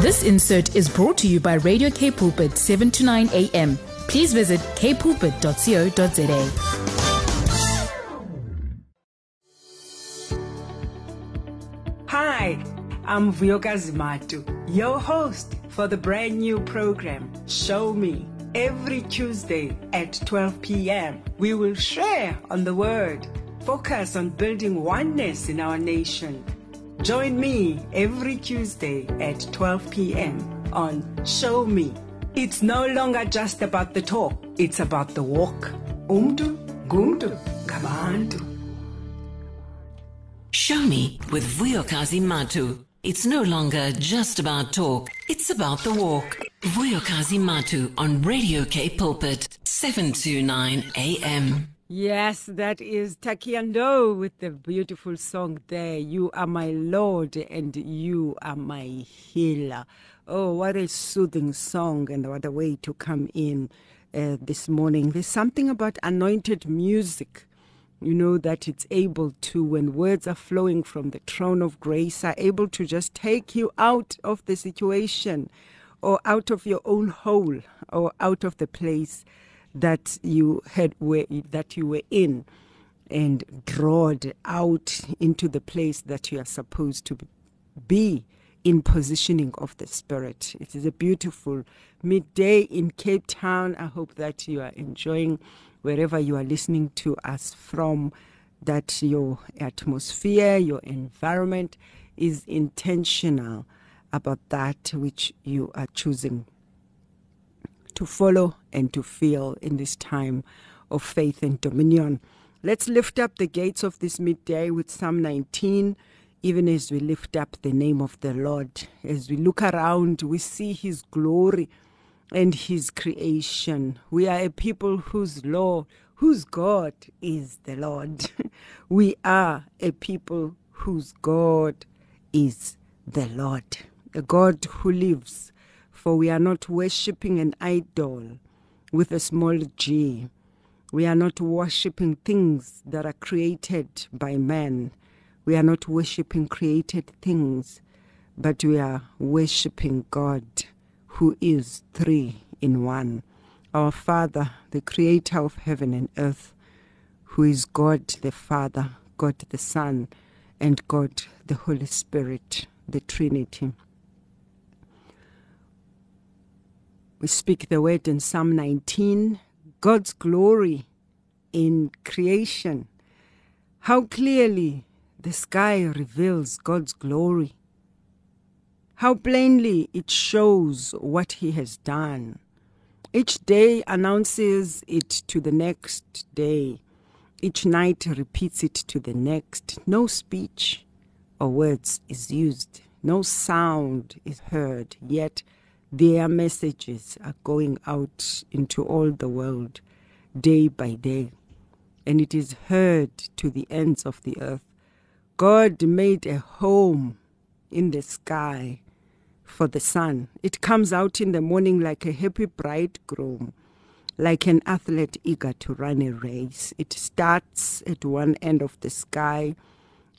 This insert is brought to you by Radio K Pulpit 7 to 9 a.m. Please visit kpulpit.co.za. Hi, I'm Vuyokazi Zimatu, your host for the brand new program, Show Me. Every Tuesday at 12 p.m., we will share on the Word, focus on building oneness in our nation. Join me every Tuesday at 12 p.m. on Show Me. It's no longer just about the talk, it's about the walk. Umdu, gumdu, kabantu. Show me with Vuyokazi Matu. It's no longer just about talk, it's about the walk. Vuyokazi Matu on Radio K Pulpit, 729 AM. Yes, that is Takie Ndou with the beautiful song there. You are my Lord and you are my healer. Oh, what a soothing song and what a way to come in uh, this morning. There's something about anointed music, you know, that it's able to, when words are flowing from the throne of grace, are able to just take you out of the situation or out of your own hole or out of the place that you had were that you were in and drawed out into the place that you are supposed to be in positioning of the spirit. It is a beautiful midday in cape town. I hope that you are enjoying wherever you are listening to us from that your atmosphere your environment is intentional about that which you are choosing to follow and to feel in this time of faith and dominion. Let's lift up the gates of this midday with Psalm 19, even as we lift up the name of the Lord. As we look around, we see His glory and His creation. We are a people whose law, whose God is the Lord. we are a people whose God is the Lord, a God who lives for we are not worshipping an idol with a small g. We are not worshipping things that are created by man. We are not worshipping created things, but we are worshipping God, who is three in one. Our Father, the creator of heaven and earth, who is God the Father, God the Son, and God the Holy Spirit, the Trinity. We speak the word in Psalm 19 God's glory in creation. How clearly the sky reveals God's glory. How plainly it shows what He has done. Each day announces it to the next day. Each night repeats it to the next. No speech or words is used. No sound is heard, yet their messages are going out into all the world day by day, and it is heard to the ends of the earth. God made a home in the sky for the sun. It comes out in the morning like a happy bridegroom, like an athlete eager to run a race. It starts at one end of the sky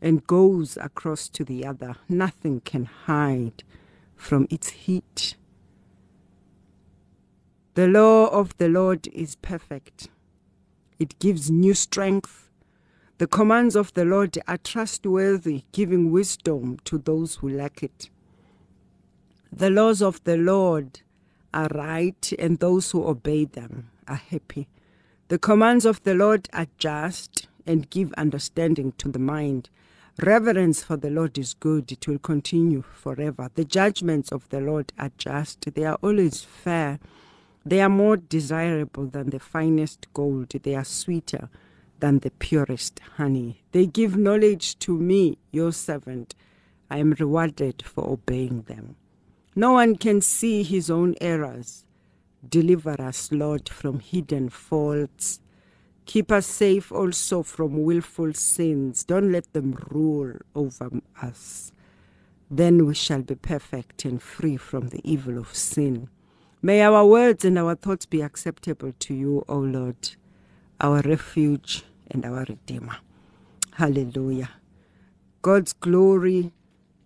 and goes across to the other. Nothing can hide from its heat. The law of the Lord is perfect. It gives new strength. The commands of the Lord are trustworthy, giving wisdom to those who lack it. The laws of the Lord are right, and those who obey them are happy. The commands of the Lord are just and give understanding to the mind. Reverence for the Lord is good, it will continue forever. The judgments of the Lord are just, they are always fair. They are more desirable than the finest gold. They are sweeter than the purest honey. They give knowledge to me, your servant. I am rewarded for obeying them. No one can see his own errors. Deliver us, Lord, from hidden faults. Keep us safe also from willful sins. Don't let them rule over us. Then we shall be perfect and free from the evil of sin. May our words and our thoughts be acceptable to you, O Lord, our refuge and our Redeemer. Hallelujah. God's glory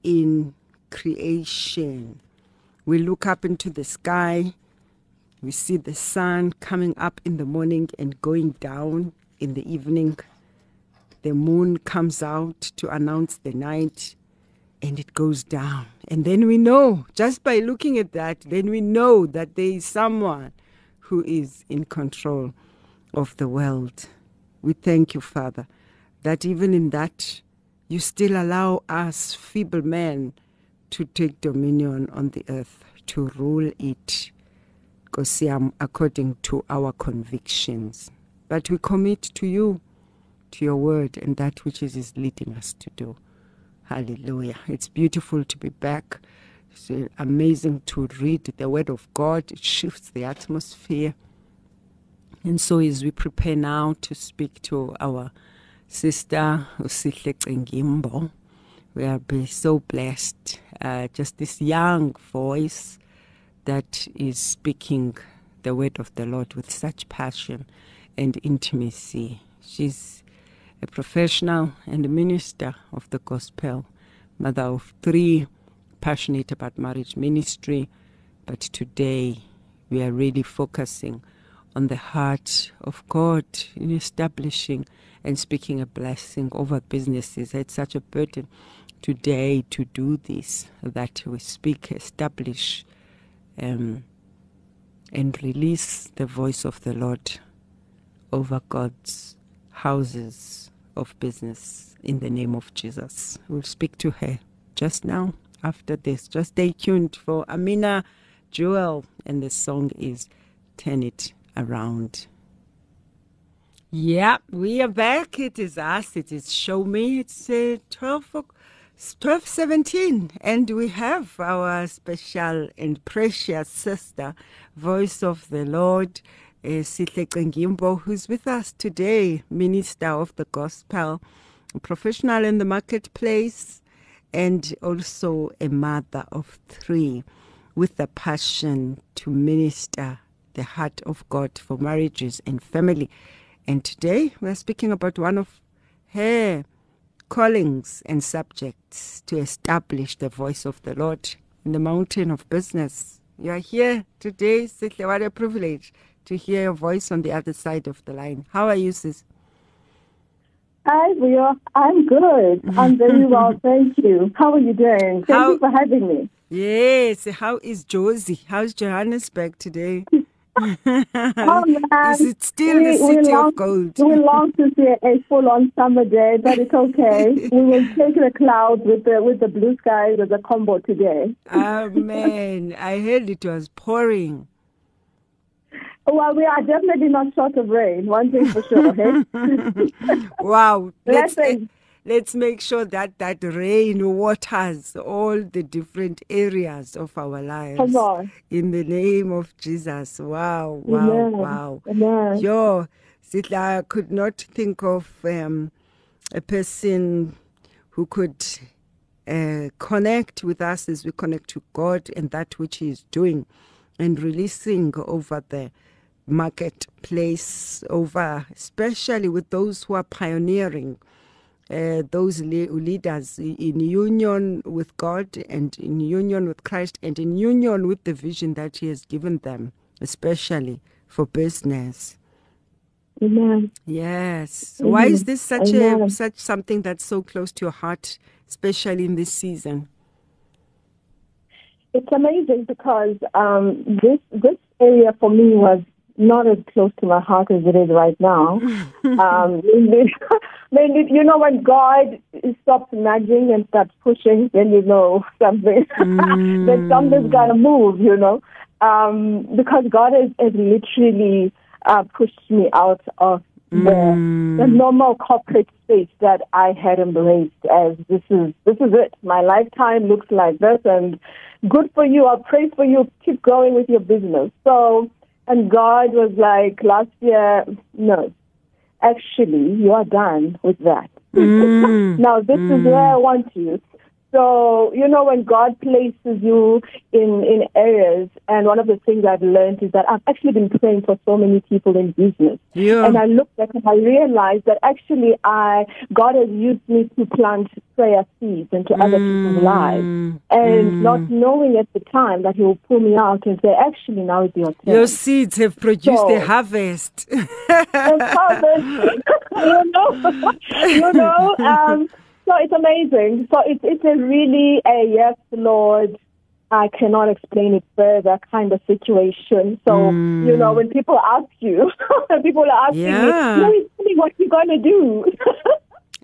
in creation. We look up into the sky, we see the sun coming up in the morning and going down in the evening. The moon comes out to announce the night and it goes down. And then we know, just by looking at that, then we know that there is someone who is in control of the world. We thank you, Father, that even in that, you still allow us, feeble men, to take dominion on the earth, to rule it um, according to our convictions. But we commit to you, to your word, and that which is leading us to do. Hallelujah. It's beautiful to be back. It's amazing to read the word of God. It shifts the atmosphere. And so, as we prepare now to speak to our sister, Usihle Cengimbo, we are be so blessed. Uh, just this young voice that is speaking the word of the Lord with such passion and intimacy. She's a professional and a minister of the gospel, mother of three, passionate about marriage ministry. But today we are really focusing on the heart of God in establishing and speaking a blessing over businesses. It's such a burden today to do this, that we speak, establish, um, and release the voice of the Lord over God's houses of business in the name of Jesus. We'll speak to her just now after this. Just stay tuned for Amina Jewel, and the song is Turn It Around. Yeah, we are back. It is us. It is Show Me. It's uh, 12 1217 and we have our special and precious sister voice of the lord Eh, sihle Cengimbo, who's with us today minister of the gospel professional in the marketplace and also a mother of three with a passion to minister the heart of god for marriages and family and today we're speaking about one of her callings and subjects to establish the voice of the Lord in the mountain of business. You are here today, Sihle. What a privilege to hear your voice on the other side of the line. How are you, sis? Hi, Rio. I'm good. I'm very well, thank you. How are you doing? Thank How, you for having me. Yes. How is Jozi? How's Johannesburg today? oh, man. Is it still we, the city long, of gold? we long to see a full-on summer day, but it's okay. we will take the clouds with the with the blue skies as a combo today. Amen. I heard it was pouring. Well, we are definitely not short of rain. One thing for sure. wow. Let's, let's make sure that that rain waters all the different areas of our lives. Come on. In the name of Jesus. Wow, wow, Amen. wow. Amen. Yo, Sihle, I could not think of um, a person who could uh, connect with us as we connect to God and that which He is doing and releasing over the marketplace, over especially with those who are pioneering uh, those le- leaders in union with God and in union with Christ and in union with the vision that He has given them, especially for business. Amen. Yes. Amen. Why is this such Amen. a such something that's so close to your heart, especially in this season? It's amazing because um, this this area for me was not as close to my heart as it is right now. um, then you know when God stops nudging and starts pushing, then you know something. Mm. that something's got to move, you know, um, because God has, has literally uh, pushed me out of Mm. the, the normal corporate space that I had embraced. As this is this is it. My lifetime looks like this, and good for you. I pray for you. Keep going with your business. So, and God was like last year, no, actually, you are done with that. Mm. now, this is Mm. where I want you. So, you know, when God places you in, in areas, and one of the things I've learned is that I've actually been praying for so many people in business. Yeah. And I looked back and I realized that actually I, God has used me to plant prayer seeds into other people's lives. And not knowing at the time that He will pull me out and say, actually, now is your turn. Your seeds have produced a So- harvest. and harvest. you know, you know. Um, so it's amazing. So it's it's a really a yes, Lord. I cannot explain it further kind of situation. So hmm. you know, when people ask you, people are asking Yeah. me, "Tell me what you're gonna do."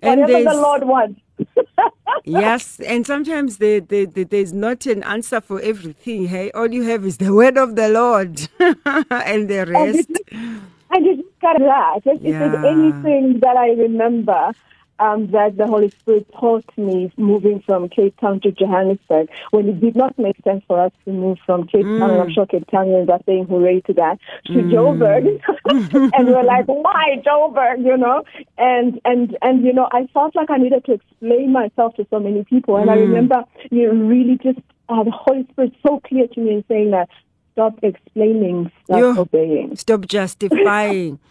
And Whatever the Lord wants. yes, and sometimes there, there, there- there's not an answer for everything. Hey, all you have is the word of the Lord, and the And rest. it's- I just got that. If Yeah. there's anything that I remember um, that the Holy Spirit taught me moving from Cape Town to Johannesburg, when it did not make sense for us to move from Cape Town, and I'm sure Cape Townians are saying hooray to that, to Joburg. and we're like, why Joburg, you know? And, and, and, you know, I felt like I needed to explain myself to so many people. And I remember you know, really just, uh, the Holy Spirit so clear to me in saying that, stop explaining, start Yo. obeying. Stop justifying.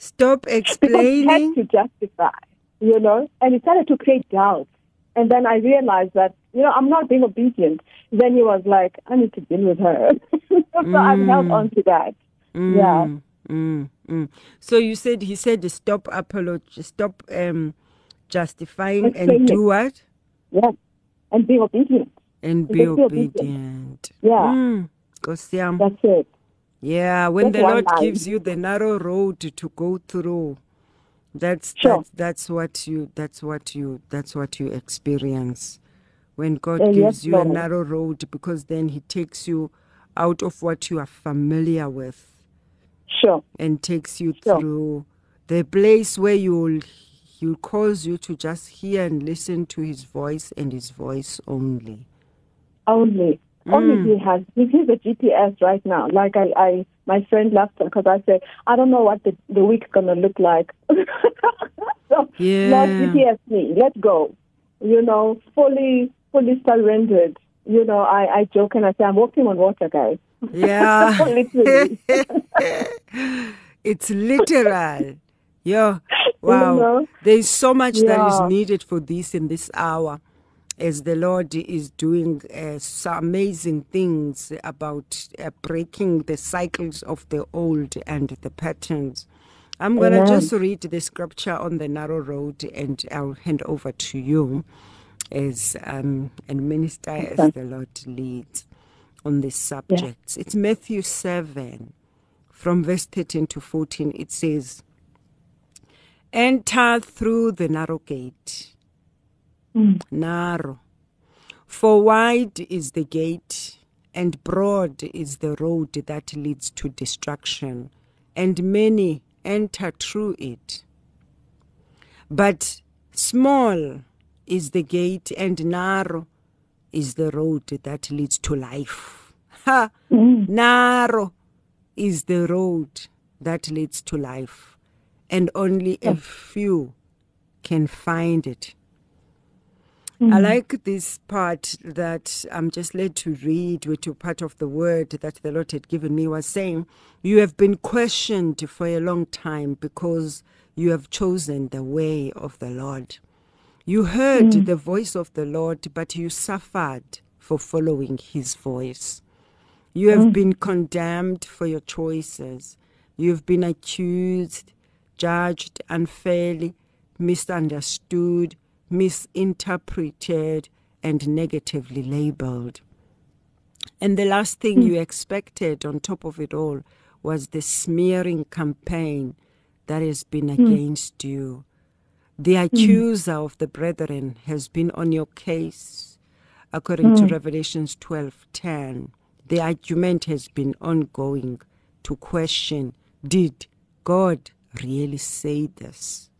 Stop because explaining. had to justify, you know, and he started to create doubts. And then I realized that, you know, I'm not being obedient. Then he was like, I need to deal with her. so I've held on to that. Yeah. Mm, mm. So you said he said stop apology, stop um, justifying and Explaining. do what? Yeah. And be obedient. And be can be obedient. obedient. Yeah. Mm. That's it. Yeah, when That's the Lord gives you the narrow road to go through, that's Sure. that's that's what you that's what you that's what you experience. When God Uh, yes, gives you a narrow road because then he takes you out of what you are familiar with Sure. and takes you Sure. through the place where you'll he'll cause you to just hear and listen to his voice and his voice only. Only. Only he mm. has. He has a GPS right now. Like I, I my friend left because I said, I don't know what the, the week's going to look like. so, Yeah. Lord, GPS me. Let's go. You know, fully, fully surrendered. You know, I, I joke and I say, I'm walking on water, guys. Yeah. Literally. it's literal. Yeah. Wow. know? There is so much that is needed for this in this hour as the Lord is doing uh, so amazing things about uh, breaking the cycles of the old and the patterns. I'm going to just read the scripture on the narrow road and I'll hand over to you as um, and minister as the Lord leads on this subject. It's Matthew 7 from verse 13 to 14. It says, Enter through the narrow gate. Narrow. For wide is the gate, and broad is the road that leads to destruction, and many enter through it. But small is the gate, and narrow is the road that leads to life. Ha! Narrow is the road that leads to life, and only a few can find it. I mm. like this part that I'm just led to read, which is part of the word that the Lord had given me was saying, You have been questioned for a long time because you have chosen the way of the Lord. You heard mm. the voice of the Lord, but you suffered for following his voice. You have mm. been condemned for your choices. You have been accused, judged unfairly, misunderstood, misinterpreted, and negatively labeled. And the last thing you hmm. expected on top of it all was the smearing campaign that has been hmm. against you. The hmm. accuser of the brethren has been on your case, according to Revelations 12:10. The argument has been ongoing to question, did God really say this?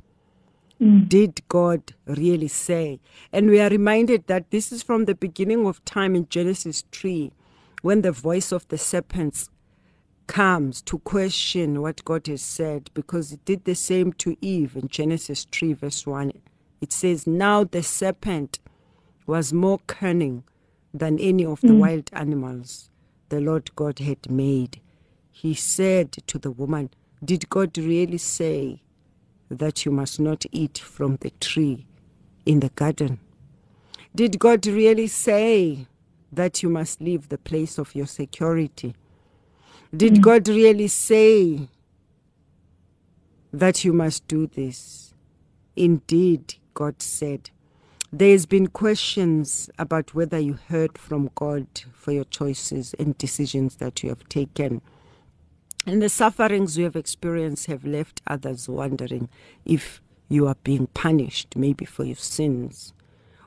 Mm. Did God really say? And we are reminded that this is from the beginning of time in Genesis 3, when the voice of the serpents comes to question what God has said, because it did the same to Eve in Genesis 3, verse 1. It says, Now the serpent was more cunning than any of the mm. wild animals the Lord God had made. He said to the woman, Did God really say that you must not eat from the tree in the garden? Did God really say that you must leave the place of your security? Did mm. God really say that you must do this? Indeed, God said. There's been questions about whether you heard from God for your choices and decisions that you have taken. And the sufferings you have experienced have left others wondering if you are being punished, maybe for your sins,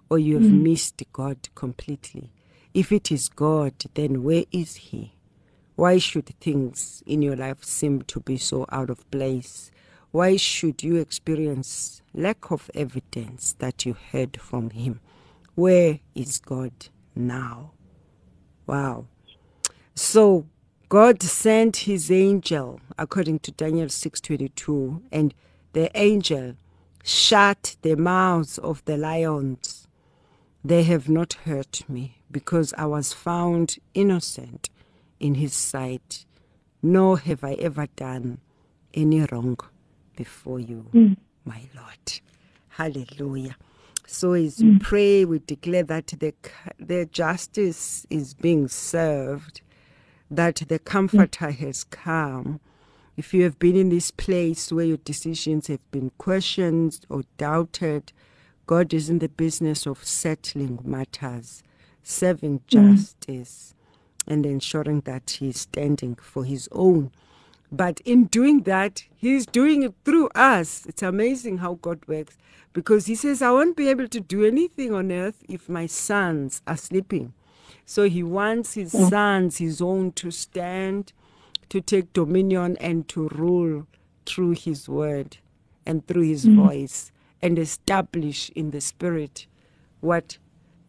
or you have mm. missed God completely. If it is God, then where is He? Why should things in your life seem to be so out of place? Why should you experience lack of evidence that you heard from Him? Where is God now? Wow. So God sent his angel according to Daniel 6:22 and the angel shut the mouths of the lions. They have not hurt me because I was found innocent in his sight, nor have I ever done any wrong before you, hmm. my Lord. Hallelujah. So as we hmm. pray, we declare that the, the justice is being served, that the comforter has come. If you have been in this place where your decisions have been questioned or doubted, God is in the business of settling matters, serving mm. justice, and ensuring that He is standing for His own. But in doing that, He's doing it through us. It's amazing how God works because He says, I won't be able to do anything on earth if my sons are sleeping. So He wants His sons, His own, to stand, to take dominion, and to rule through His word and through His voice and establish in the Spirit what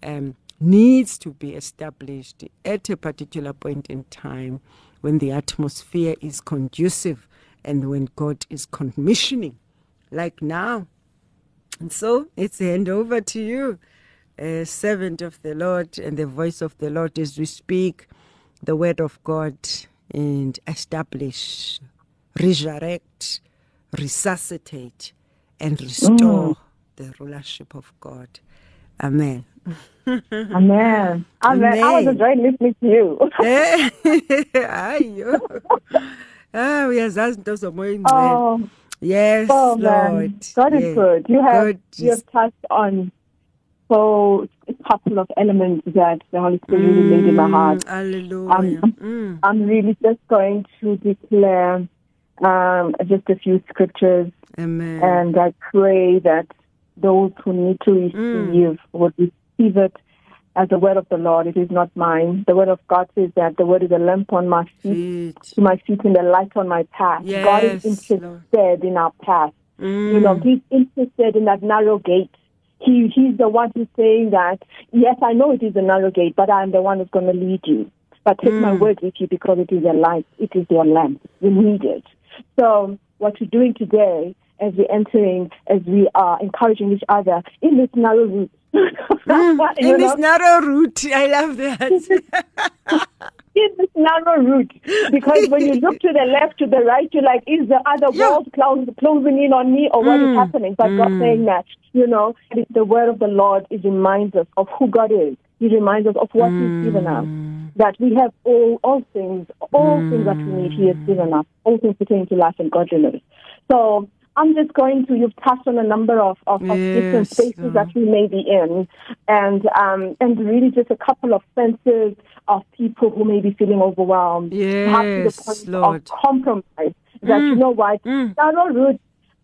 um, needs to be established at a particular point in time when the atmosphere is conducive and when God is commissioning, like now. And so it's hand over to you, a servant of the Lord, and the voice of the Lord as we speak the word of God and establish, resurrect, resuscitate, and restore the rulership of God. Amen. Amen. Amen. I was Amen. enjoying listening to you. Hayi. Ah, uyazazi into zomoya ingcwele. oh, Yes, oh Lord. man. God is good. You have God you have touched on so a couple of elements that the Holy Spirit really laid in my heart. Mm, Hallelujah. Um, Mm. I'm really just going to declare um, just a few scriptures, Amen. and I pray that those who need to receive would receive it as the word of the Lord. It is not mine. The word of God says that the word is a lamp on my feet, Feet. to my feet, and a light on my path. God is Yes, interested in our path. Mm. You know, He's interested in that narrow gate. He He's the one who's saying that. Yes, I know it is a narrow gate, but I'm the one who's going to lead you. But take my hmm. word with you because it is a light. It is your lamp. You need it. So what we're doing today, as we're entering, as we are encouraging each other in this narrow route. Hmm. you in this narrow route. I love that. in this narrow route. Because when you look to the left, to the right, you're like, is the other Yeah. world close, closing in on me or what is Mm. happening? But God saying that, you know, the word of the Lord is reminds us of who God is. He reminds us of what He's given us. That we have all all things, all things that we need He has given us, all things pertaining to life and godliness. So I'm just going to you've touched on a number of, of, of different spaces that we may be in and um and really just a couple of senses of people who may be feeling overwhelmed. Perhaps to Yes, the point Lord. of compromise. That you Mm, know what, mm. narrow route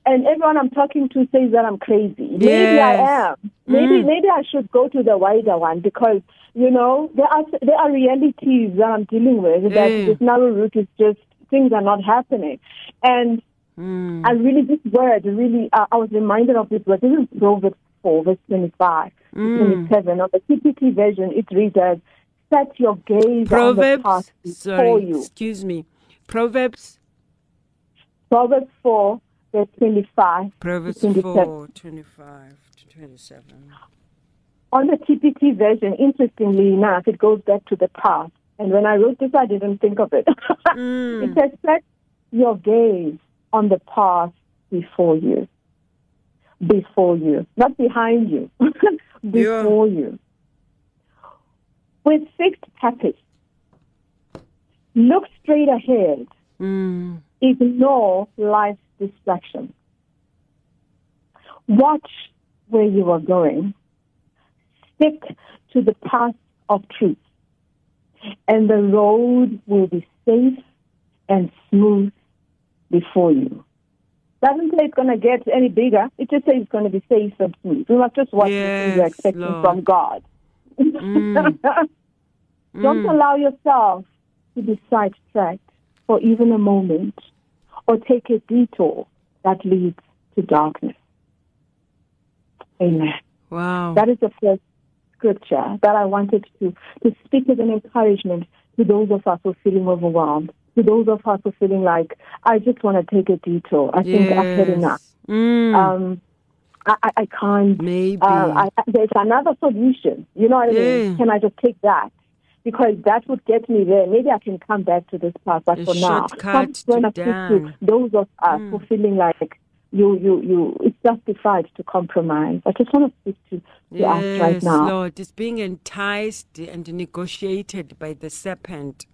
and everyone I'm talking to says that I'm crazy. Maybe I am. Maybe Mm. maybe I should go to the wider one because you know there are there are realities that I'm dealing with that Mm. this narrow route is just things are not happening, and Mm. I really this word really uh, I was reminded of this word. This is Proverbs four verse twenty five. Mm. 27. On the TPT version, it reads as, Set your gaze on the Proverbs. path before Sorry, you. excuse me. Proverbs. Proverbs 4, verse 25. Proverbs 27. 4, 25 to 27. on the TPT version, interestingly enough, it goes back to the past. And when I wrote this, I didn't think of it. Mm. it says, set your gaze on the path before you. Before you, not behind you. before you. With fixed purpose, look straight ahead. Mm. Ignore life's distractions. Watch where you are going. Stick to the path of truth. And the road will be safe and smooth before you. Doesn't say it's going to get any bigger. It just says it's going to be safe and smooth. We must just watch things we're expecting Lord. from God. Mm. Don't allow yourself to be sidetracked for even a moment or take a detour that leads to darkness. Amen. Wow. That is the first scripture that I wanted to, to speak as an encouragement to those of us who are feeling overwhelmed, to those of us who are feeling like, I just want to take a detour. I think I've had enough. Mm. Um, I, I, can't. Maybe. Uh, I, there's another solution. You know what I mean? Yeah. Can I just take that? Because that would get me there. Maybe I can come back to this path. But A for now, I'm to gonna to those of us who are feeling like you, you, you, it's justified to compromise. I just want to speak to, to us right now. Lord. It's being enticed and negotiated by the serpent.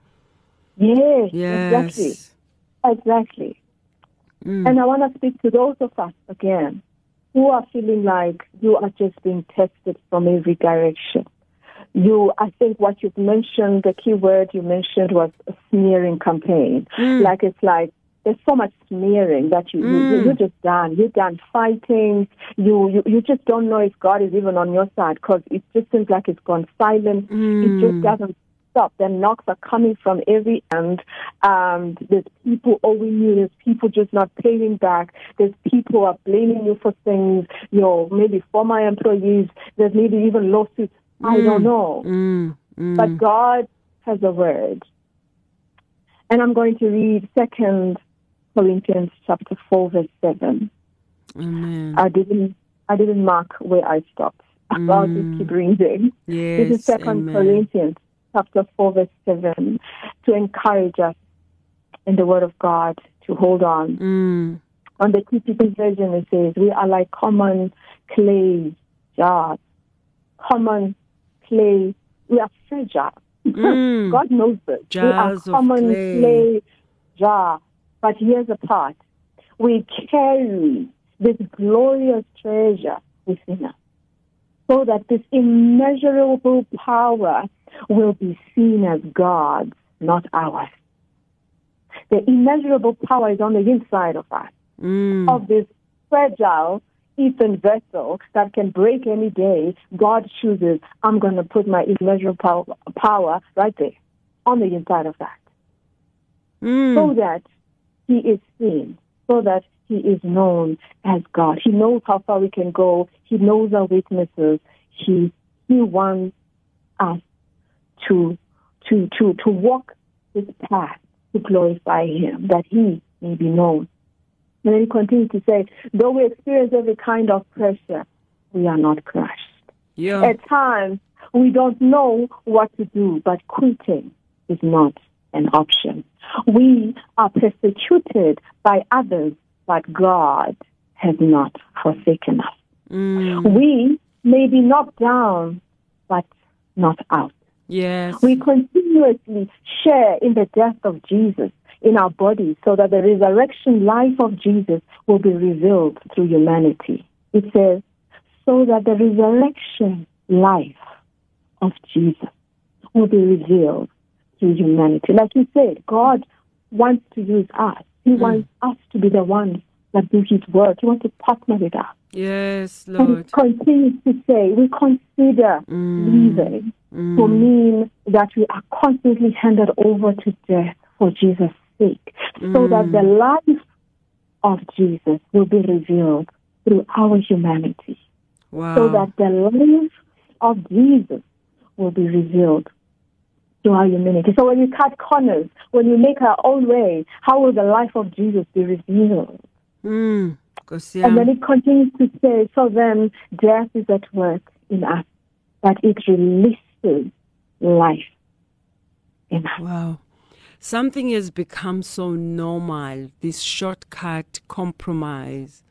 Yes, Yes. exactly. Exactly. Mm. And I want to speak to those of us again who are feeling like you are just being tested from every direction. You, I think what you've mentioned, the key word you mentioned was a smearing campaign. Mm. Like it's like there's so much smearing that you, you, you mm. you're just done. You're done fighting. You, you you just don't know if God is even on your side because it just seems like it's gone silent. It just mm. doesn't stop. The knocks are coming from every end. Um, there's people owing you. There's people just not paying back. There's people are blaming you for things. You know, maybe former employees. There's maybe even lawsuits. I don't know. Mm. Mm. But God has a word. And I'm going to read Second Corinthians chapter four, verse seven. Amen. I didn't I didn't mark where I stopped. I'll just keep reading. Yes. This is Second. Corinthians chapter four, verse seven, to encourage us in the Word of God to hold on. Mm. On the TPT version, it says, "We are like common clay jars, common clay. We are fragile. Mm. God knows this. Jars we are common clay. clay jar. But here's the part: we carry this glorious treasure within us, so that this immeasurable power will be seen as God's, not ours. The immeasurable power is on the inside of us Mm. of this fragile earthen vessel that can break any day, God chooses, I'm going to put my immeasurable pow- power right there on the inside of that Mm. so that he is seen, so that he is known as God. He knows how far we can go. He knows our weaknesses. He, he wants us to, to, to, to walk this path to glorify him, that he may be known. And then he continues to say, though we experience every kind of pressure, we are not crushed. Yeah. At times, we don't know what to do, but quitting is not an option. We are persecuted by others, but God has not forsaken us. Mm. We may be knocked down, but not out. Yes. We continuously share in the death of Jesus in our bodies so that the resurrection life of Jesus will be revealed through humanity. It says, so that the resurrection life of Jesus will be revealed through humanity. Like you said, God wants to use us. He hmm. wants us to be the ones that do His work. He wants to partner with us. yes, And Lord. it continues to say, we consider hmm. leaving to hmm. mean that we are constantly handed over to death for Jesus' sake, so that the life of Jesus will be revealed through our humanity, Wow. so that the life of Jesus will be revealed through our humanity. So when you cut corners, when you make our own way, how will the life of Jesus be revealed? Mm. Nkosi And then it continues to say, so then death is at work in us. but it releases life in us. Wow. Something has become so normal, this shortcut compromise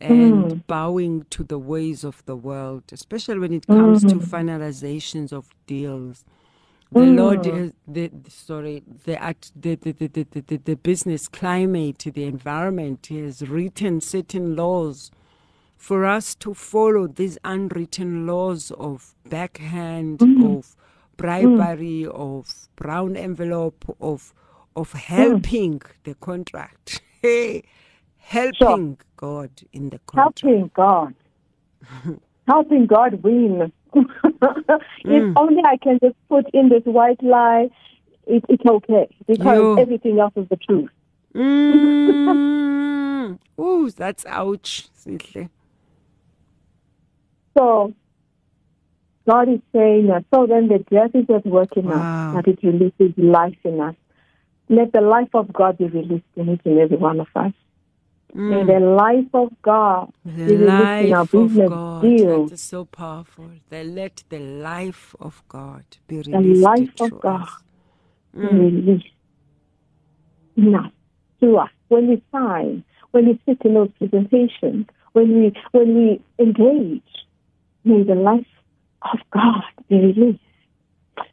and Mm. bowing to the ways of the world, especially when it comes to Mm. finalizations of deals. The Mm. Lord, is, the, sorry, the, act- the, the, the, the, the, business climate, the environment has written certain laws for us to follow these unwritten laws of backhand, of bribery, of brown envelope, of of helping the contract. Helping God in the contract. helping God, helping God win. if Mm. only I can just put in this white lie, it, it's okay because You- everything else is the truth. Mm. Ooh, that's ouch. Sihle. So God is saying that. So then the death is at work in Wow. us, that it releases life in us. Let the life of God be released in each and every one of us. May the mm. life of God be The in our life of business God. deals. That is so powerful. They let the life of God be released. The life of God be mm. released in us, to us. When we sign, when we sit in those presentations, when we when we engage, may the life of God be released.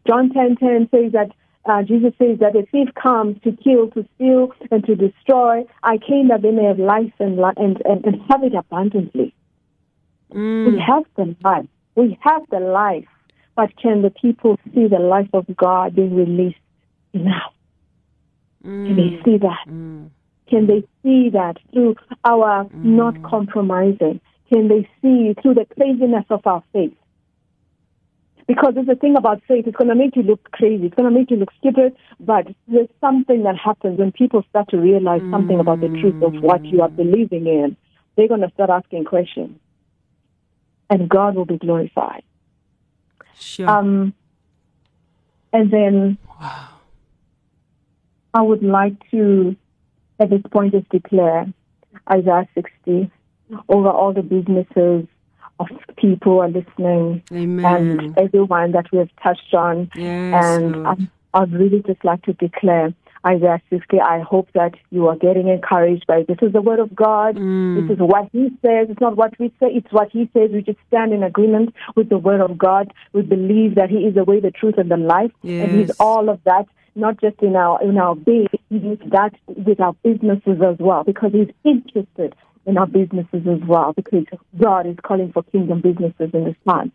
John ten ten says that uh, Jesus says that a thief comes to kill, to steal, and to destroy. I came that they may have life and and, and, and have it abundantly. Mm. We have the life. We have the life. But can the people see the life of God being released now? Can they see that? Mm. Can they see that through our not compromising? Can they see through the craziness of our faith? Because there's a thing about faith, it's going to make you look crazy. It's going to make you look stupid, but there's something that happens when people start to realize something about the truth of what you are believing in. They're going to start asking questions. And God will be glorified. Sure. Um, and then wow. I would like to, at this point, just declare Isaiah 60 over all the businesses of people who are listening Amen. and everyone that we have touched on. Yes, and I, I'd really just like to declare Isaiah 60. I hope that you are getting encouraged by this is the word of God. Mm. This is what He says. It's not what we say. It's what He says. We just stand in agreement with the word of God. We believe that He is the way, the truth, and the life, and He's all of that. Not just in our in our being, He is that with our businesses as well, because He's interested in our businesses as well, because God is calling for kingdom businesses in this time.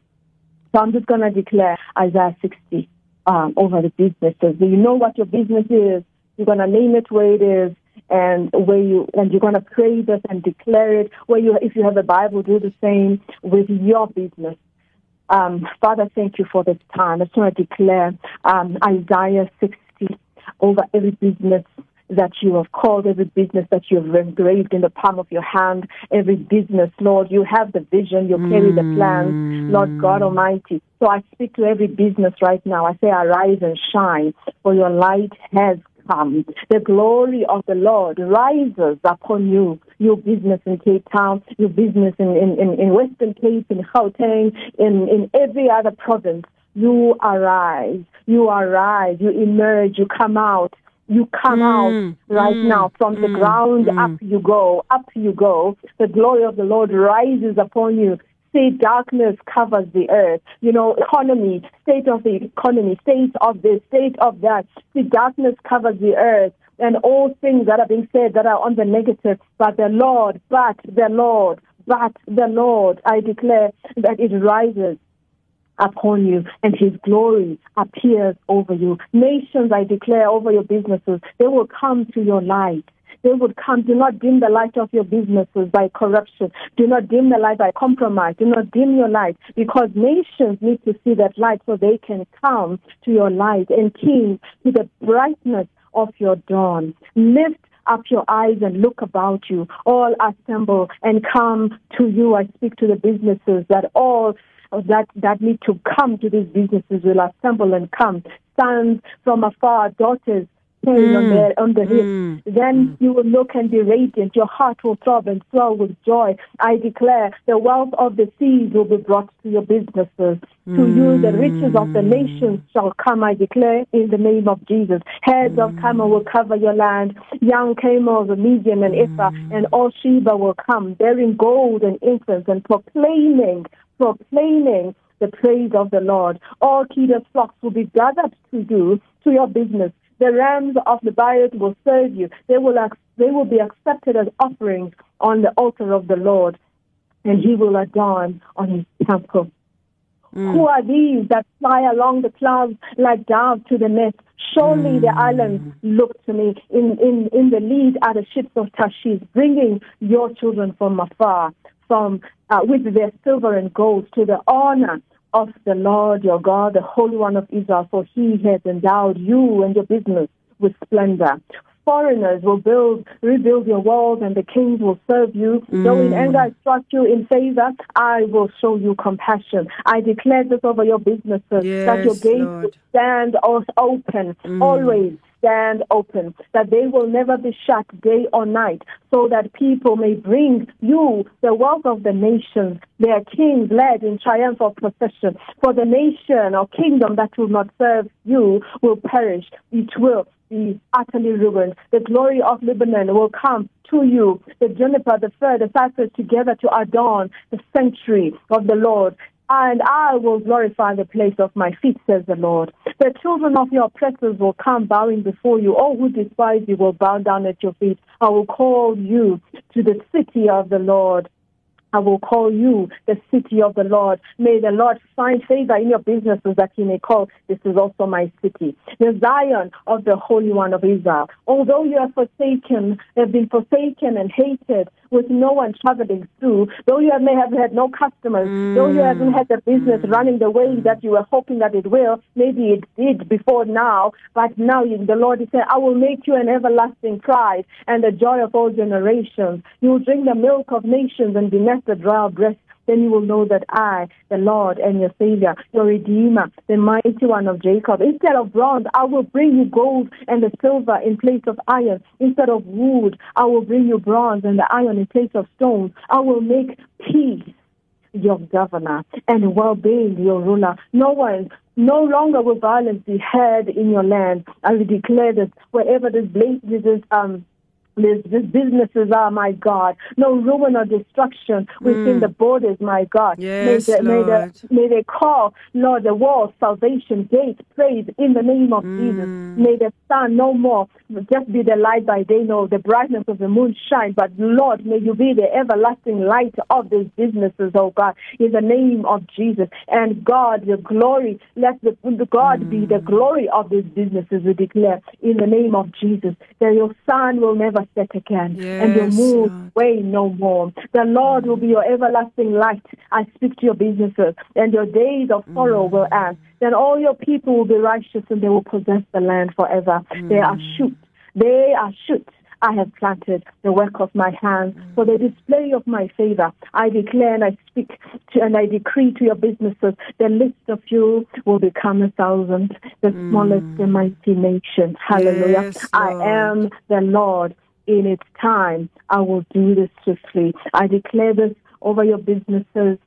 So I'm just going to declare Isaiah 60 um, over the businesses. You know what your business is. You're going to name it where it is, and where you and you're going to pray this and declare it. Where you, if you have a Bible, do the same with your business. Um, Father, thank you for this time. I just want to declare um, Isaiah 60 over every business that you have called, every business that you have engraved in the palm of your hand, every business, Lord. You have the vision, you carry the plans, mm. Lord God Almighty. So I speak to every business right now. I say, arise and shine, for your light has come. The glory of the Lord rises upon you. Your business in Cape Town, your business in, in, in, in Western Cape, in Gauteng, in, in every other province. You arise, you arise, you emerge, you come out, you come Mm, out right mm, now from the mm, ground mm. up you go, up you go. The glory of the Lord rises upon you. See, darkness covers the earth. You know, economy, state of the economy, state of this, state of that. See, darkness covers the earth and all things that are being said that are on the negative. But the Lord, but the Lord, but the Lord, I declare that it rises upon you and his glory appears over you. Nations, I declare over your businesses, they will come to your light. They would come. Do not dim the light of your businesses by corruption. Do not dim the light by compromise. Do not dim your light because nations need to see that light so they can come to your light and kings to the brightness of your dawn. Lift up your eyes and look about you. All assemble and come to you. I speak to the businesses that all that that need to come to these businesses will assemble and come. Sons from afar, daughters pain mm. on the on the hip. Then mm. you will look and be radiant. Your heart will throb and swell with joy. I declare the wealth of the seas will be brought to your businesses. To you, the mm. riches of the nations shall come. I declare in the name of Jesus. Heads of camel will cover your land. Young camels, Midian and Ephah, and all Sheba will come, bearing gold and incense and proclaiming, proclaiming the praise of the Lord. All Kedar's flocks will be gathered to you, to your business. The rams of the Nebaioth will serve you. They will, ac- they will be accepted as offerings on the altar of the Lord, and he will adorn on his temple. Hmm. Who are these that fly along the clouds like doves to the nest? Surely the hmm. islands look to me. In, in, in the lead are the ships of Tarshish, bringing your children from afar, from uh, with their silver and gold to the honor of the Lord your God, the Holy One of Israel, for he has endowed you and your business with splendor. Foreigners will build, rebuild your walls, and the kings will serve you. Though in anger I struck you in favor, I will show you compassion. I declare this over your businesses that your gates Lord. will stand open, always stand open, that they will never be shut day or night, so that people may bring you the wealth of the nations, their kings led in triumphal procession. For the nation or kingdom that will not serve you will perish. It will be utterly ruined. The glory of Lebanon will come to you, the juniper, the fir, the cypress together to adorn the sanctuary of the Lord and I will glorify the place of my feet, says the Lord. The children of your oppressors will come bowing before you. All who despise you will bow down at your feet. I will call you to the city of the Lord. I will call you the city of the Lord. May the Lord find favor in your businesses that he may call this is also my city. The Zion of the Holy One of Israel. Although you are forsaken, have been forsaken and hated with no one traveling through, though you have, may have had no customers, though you mm. haven't had the business mm. running the way that you were hoping that it will, maybe it did before now, but now you- the Lord is saying, I will make you an everlasting pride and the joy of all generations. You will drink the milk of nations and be nested dry breast. Then you will know that I, the Lord and your Savior, your Redeemer, the mighty one of Jacob, instead of bronze, I will bring you gold and the silver in place of iron. Instead of wood, I will bring you bronze and the iron in place of stones. I will make peace your governor and well-being your ruler. No one, no longer will violence be heard in your land. I will declare that wherever this this is, um, this businesses are, my God. No ruin or destruction within mm. the borders, my God. Yes, may, the, may, Lord. the, may they call, Lord, the wall, salvation, gate, praise in the name of Jesus. Mm. May the sun no more just be the light by day, no, the brightness of the moon shine. But Lord, may you be the everlasting light of these businesses, oh God, in the name of Jesus. And God, the glory, let the, God be the mm. glory of these businesses, we declare, in the name of Jesus. That your sun will never set again, and your Yes, Lord. wane no more. The Lord will be your everlasting light. I speak to your businesses, and your days of sorrow will mm. end. Then all your people will be righteous, and they will possess the land forever. They are mm. shoots. They are shoots. I have planted the work of my hands mm. for the display of my favor. I declare and I speak to, and I decree to your businesses, the list of you will become a thousand, the smallest a mighty nation. Hallelujah. Yes, I am the Lord. In its time, I will do this swiftly. I declare this over your businesses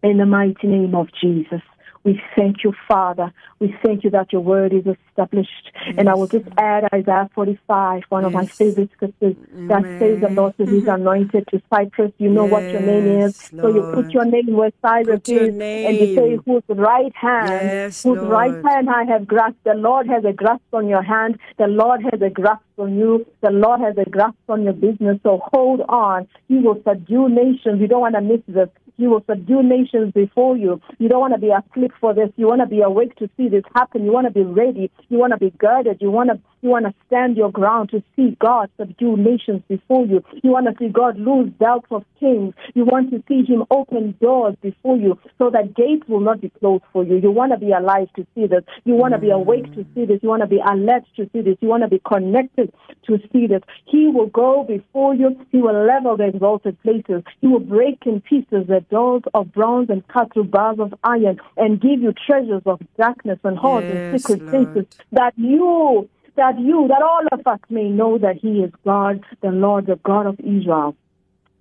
in the mighty name of Jesus. We thank you, Father. We thank you that your word is established. And I will just add Isaiah 45, one of my Yes. favorite scriptures, that says the Lord to his anointed to Cyrus. You know what your name is. Yes, So you put your name where Cyrus is. And you say, whose right hand, Yes, whose Lord. right hand I have grasped. The Lord has a grasp on your hand. The Lord has a grasp on you. The Lord has a grasp on your business. So hold on. He will subdue nations. You don't want to miss this. He will subdue nations before you. You don't want to be asleep for this. You want to be awake to see this happen. You want to be ready. You want to be girded. You want to you want to stand your ground to see God subdue nations before you. You want to see God lose belts of kings. You want to see Him open doors before you so that gates will not be closed for you. You want to be alive to see this. You want to be awake to see this. You want to be alert to see this. You want to be connected to see this. He will go before you. He will level the exalted places. He will break in pieces the doors of bronze and cut through bars of iron and give you treasures of darkness and hoards and secret Lord. places that you that you, that all of us may know that He is God, the Lord, the God of Israel,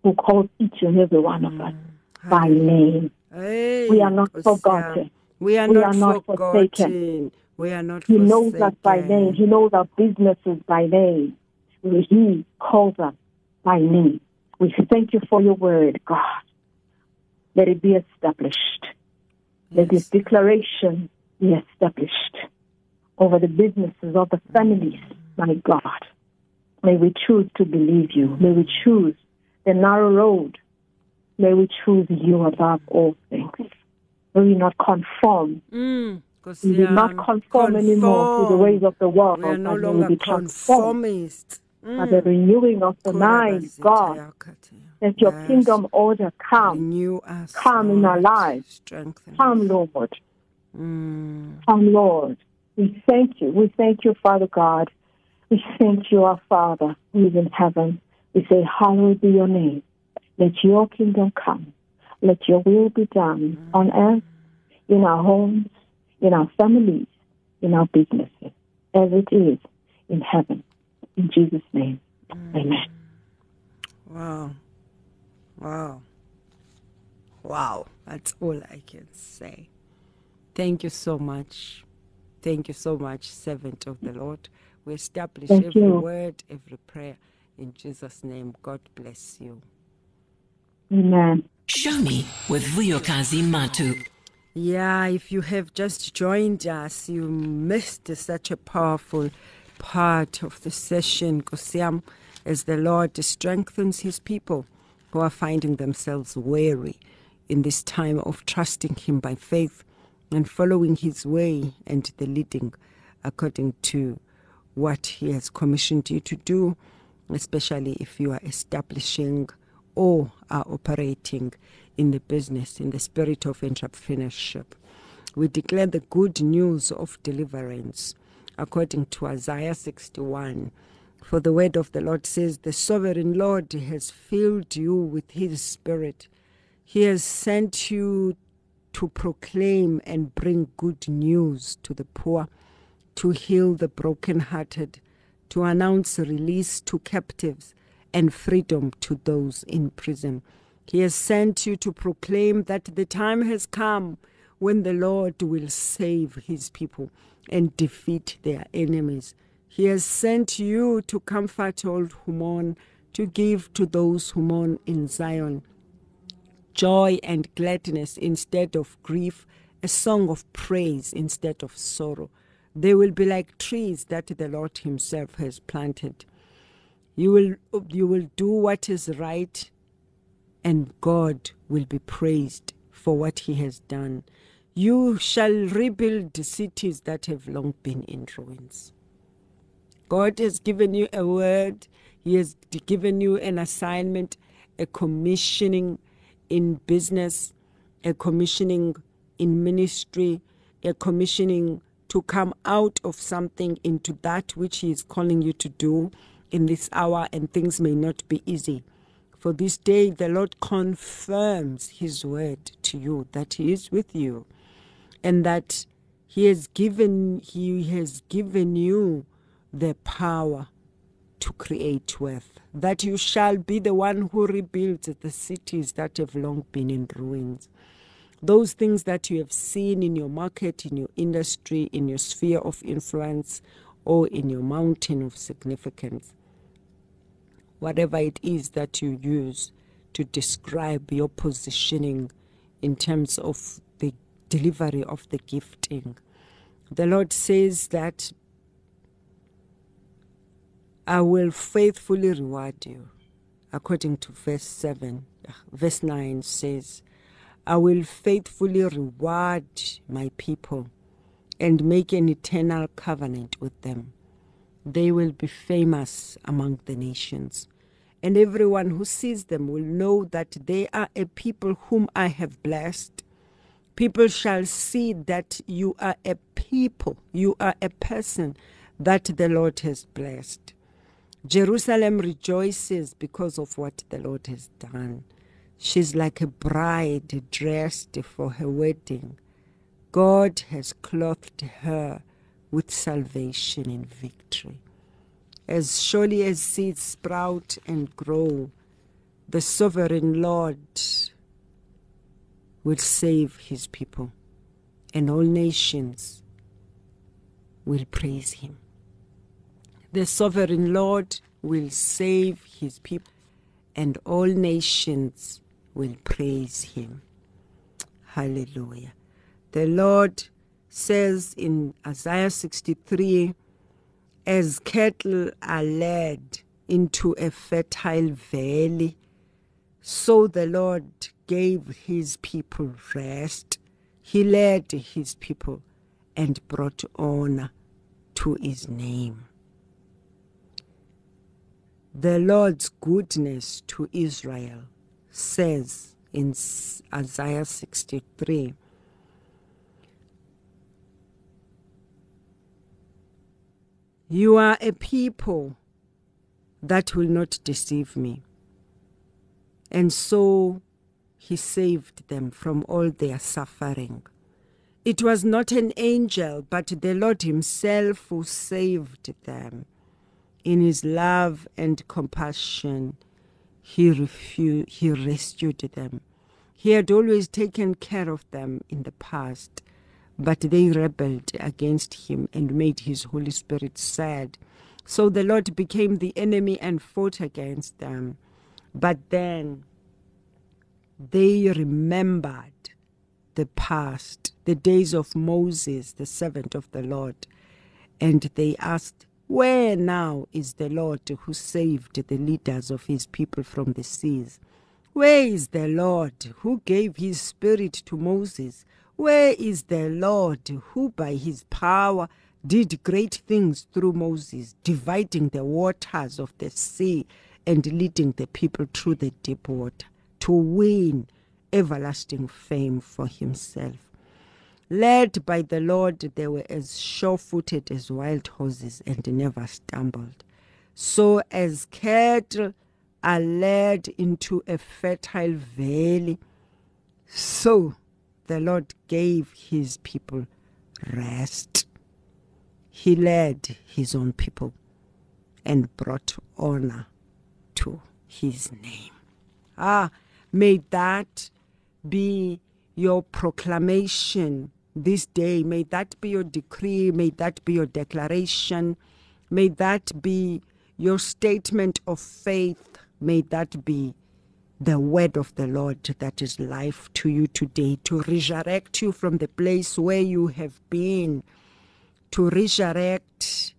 who calls each and every one of us mm. by name. Hey, We are not forgotten. We are We not are not forgotten. forsaken. We are not He forsaken. knows us by name. He knows our businesses by name. He calls us by name. We thank you for your word, God. Let it be established. Let this declaration be established over the businesses of the families, my God. May we choose to believe you. May we choose the narrow road. May we choose you above all things. May we not conform. Mm, We will not yami. conform anymore to the ways of the world, We are no longer be transformed conformists. by the renewing of the mind, God. Let your Yes. kingdom order come. Renew us. Come in our lives. Strengthen. Come, Lord. Mm. Come, Lord. We thank you. We thank you, Father God. We thank you, our Father who is in heaven. We say, Hallowed be your name. Let your kingdom come. Let your will be done on earth, in our homes, in our families, in our businesses, as it is in heaven. In Jesus' name. Mm. Amen. Wow. Wow. Wow. That's all I can say. Thank you so much. Thank you so much, servant of the Lord. We establish Thank every you. word, every prayer in Jesus' name. God bless you. Amen. Show me with Vuyokazi Matu. Yeah, if you have just joined us, you missed such a powerful part of the session, Kosiam, as the Lord strengthens his people who are finding themselves weary in this time of trusting him by faith and following his way and the leading according to what he has commissioned you to do, especially if you are establishing or are operating in the business in the spirit of entrepreneurship. We declare the good news of deliverance according to Isaiah 61. For the word of the Lord says, The sovereign Lord has filled you with his spirit. He has sent you to proclaim and bring good news to the poor, to heal the brokenhearted, to announce release to captives and freedom to those in prison. He has sent you to proclaim that the time has come when the Lord will save his people and defeat their enemies. He has sent you to comfort all who mourn, to give to those who mourn in Zion joy and gladness instead of grief, a song of praise instead of sorrow. They will be like trees that the Lord Himself has planted. You will, you will do what is right, and God will be praised for what He has done. You shall rebuild cities that have long been in ruins. God has given you a word, He has given you an assignment, a commissioning in business, a commissioning in ministry, a commissioning to come out of something into that which He is calling you to do in this hour, and things may not be easy. For this day, the Lord confirms His word to you that He is with you and that he has given he has given you the power to create wealth that you shall be the one who rebuilds the cities that have long been in ruins those things that you have seen in your market in your industry in your sphere of influence or in your mountain of significance whatever it is that you use to describe your positioning in terms of the delivery of the gifting. The Lord says that I will faithfully reward you, according to verse 7. Verse 9 says, I will faithfully reward my people and make an eternal covenant with them. They will be famous among the nations, and everyone who sees them will know that they are a people whom I have blessed. People shall see that you are a people, you are a person that the Lord has blessed. Jerusalem rejoices because of what the Lord has done. She's like a bride dressed for her wedding. God has clothed her with salvation and victory. As surely as seeds sprout and grow, the sovereign Lord will save his people, and all nations will praise him. The sovereign Lord will save his people, and all nations will praise him. Hallelujah. The Lord says in Isaiah 63 as cattle are led into a fertile valley, so the Lord gave his people rest. He led his people and brought honor to his name. The Lord's goodness to Israel says in Isaiah 63 You are a people that will not deceive me. And so he saved them from all their suffering. It was not an angel, but the Lord Himself who saved them. In His love and compassion, He, refu- he rescued them. He had always taken care of them in the past, but they rebelled against Him and made His Holy Spirit sad. So the Lord became the enemy and fought against them. But then they remembered the past, the days of Moses, the servant of the Lord, and they asked, Where now is the Lord who saved the leaders of his people from the seas? Where is the Lord who gave his spirit to Moses? Where is the Lord who by his power did great things through Moses, dividing the waters of the sea and leading the people through the deep water? to win everlasting fame for himself. Led by the Lord, they were as sure footed as wild horses and never stumbled. So, as cattle are led into a fertile valley, so the Lord gave his people rest. He led his own people and brought honor to his name. Ah, May that be your proclamation this day. May that be your decree. May that be your declaration. May that be your statement of faith. May that be the word of the Lord that is life to you today, to resurrect you from the place where you have been, to resurrect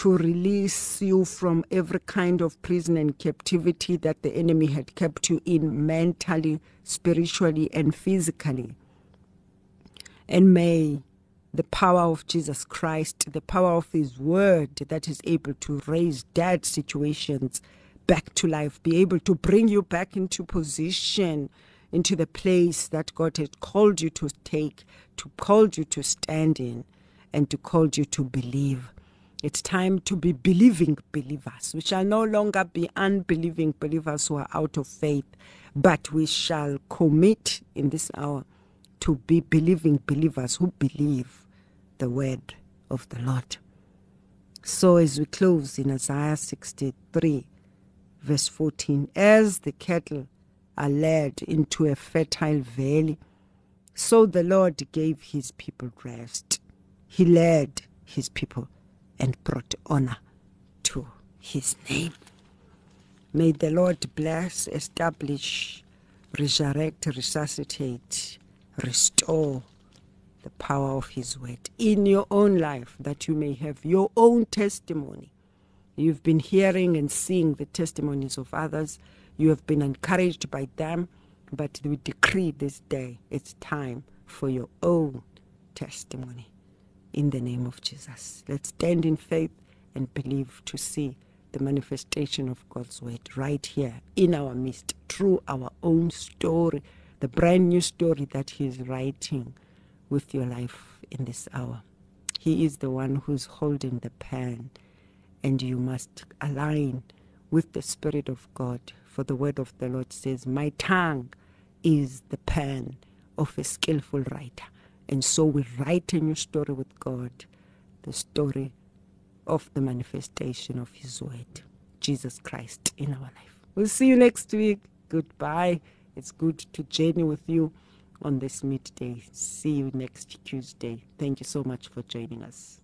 to release you from every kind of prison and captivity that the enemy had kept you in mentally, spiritually, and physically. And may the power of Jesus Christ, the power of His Word that is able to raise dead situations back to life, be able to bring you back into position, into the place that God had called you to take, to called you to stand in, and to called you to believe. It's time to be believing believers. We shall no longer be unbelieving believers who are out of faith, but we shall commit in this hour to be believing believers who believe the word of the Lord. So, as we close in Isaiah 63, verse 14, as the cattle are led into a fertile valley, so the Lord gave his people rest. He led his people and brought honor to his name. May the Lord bless, establish, resurrect, resuscitate, restore the power of his word in your own life that you may have your own testimony. You've been hearing and seeing the testimonies of others. You have been encouraged by them, but we decree this day it's time for your own testimony in the name of Jesus. Let's stand in faith and believe to see the manifestation of God's word right here in our midst through our own story, the brand new story that He is writing with your life in this hour. He is the one who's holding the pen, and you must align with the Spirit of God. For the word of the Lord says, My tongue is the pen of a skillful writer. And so we write a new story with God the story of the manifestation of His Word, Jesus Christ, in our life. We'll see you next week. Goodbye. It's good to journey with you on this midday. See you next Tuesday. Thank you so much for joining us.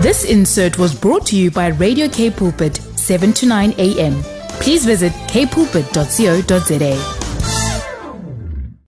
This insert was brought to you by Radio K Pulpit, 7 to 9 a.m. Please visit kpulpit.co.za.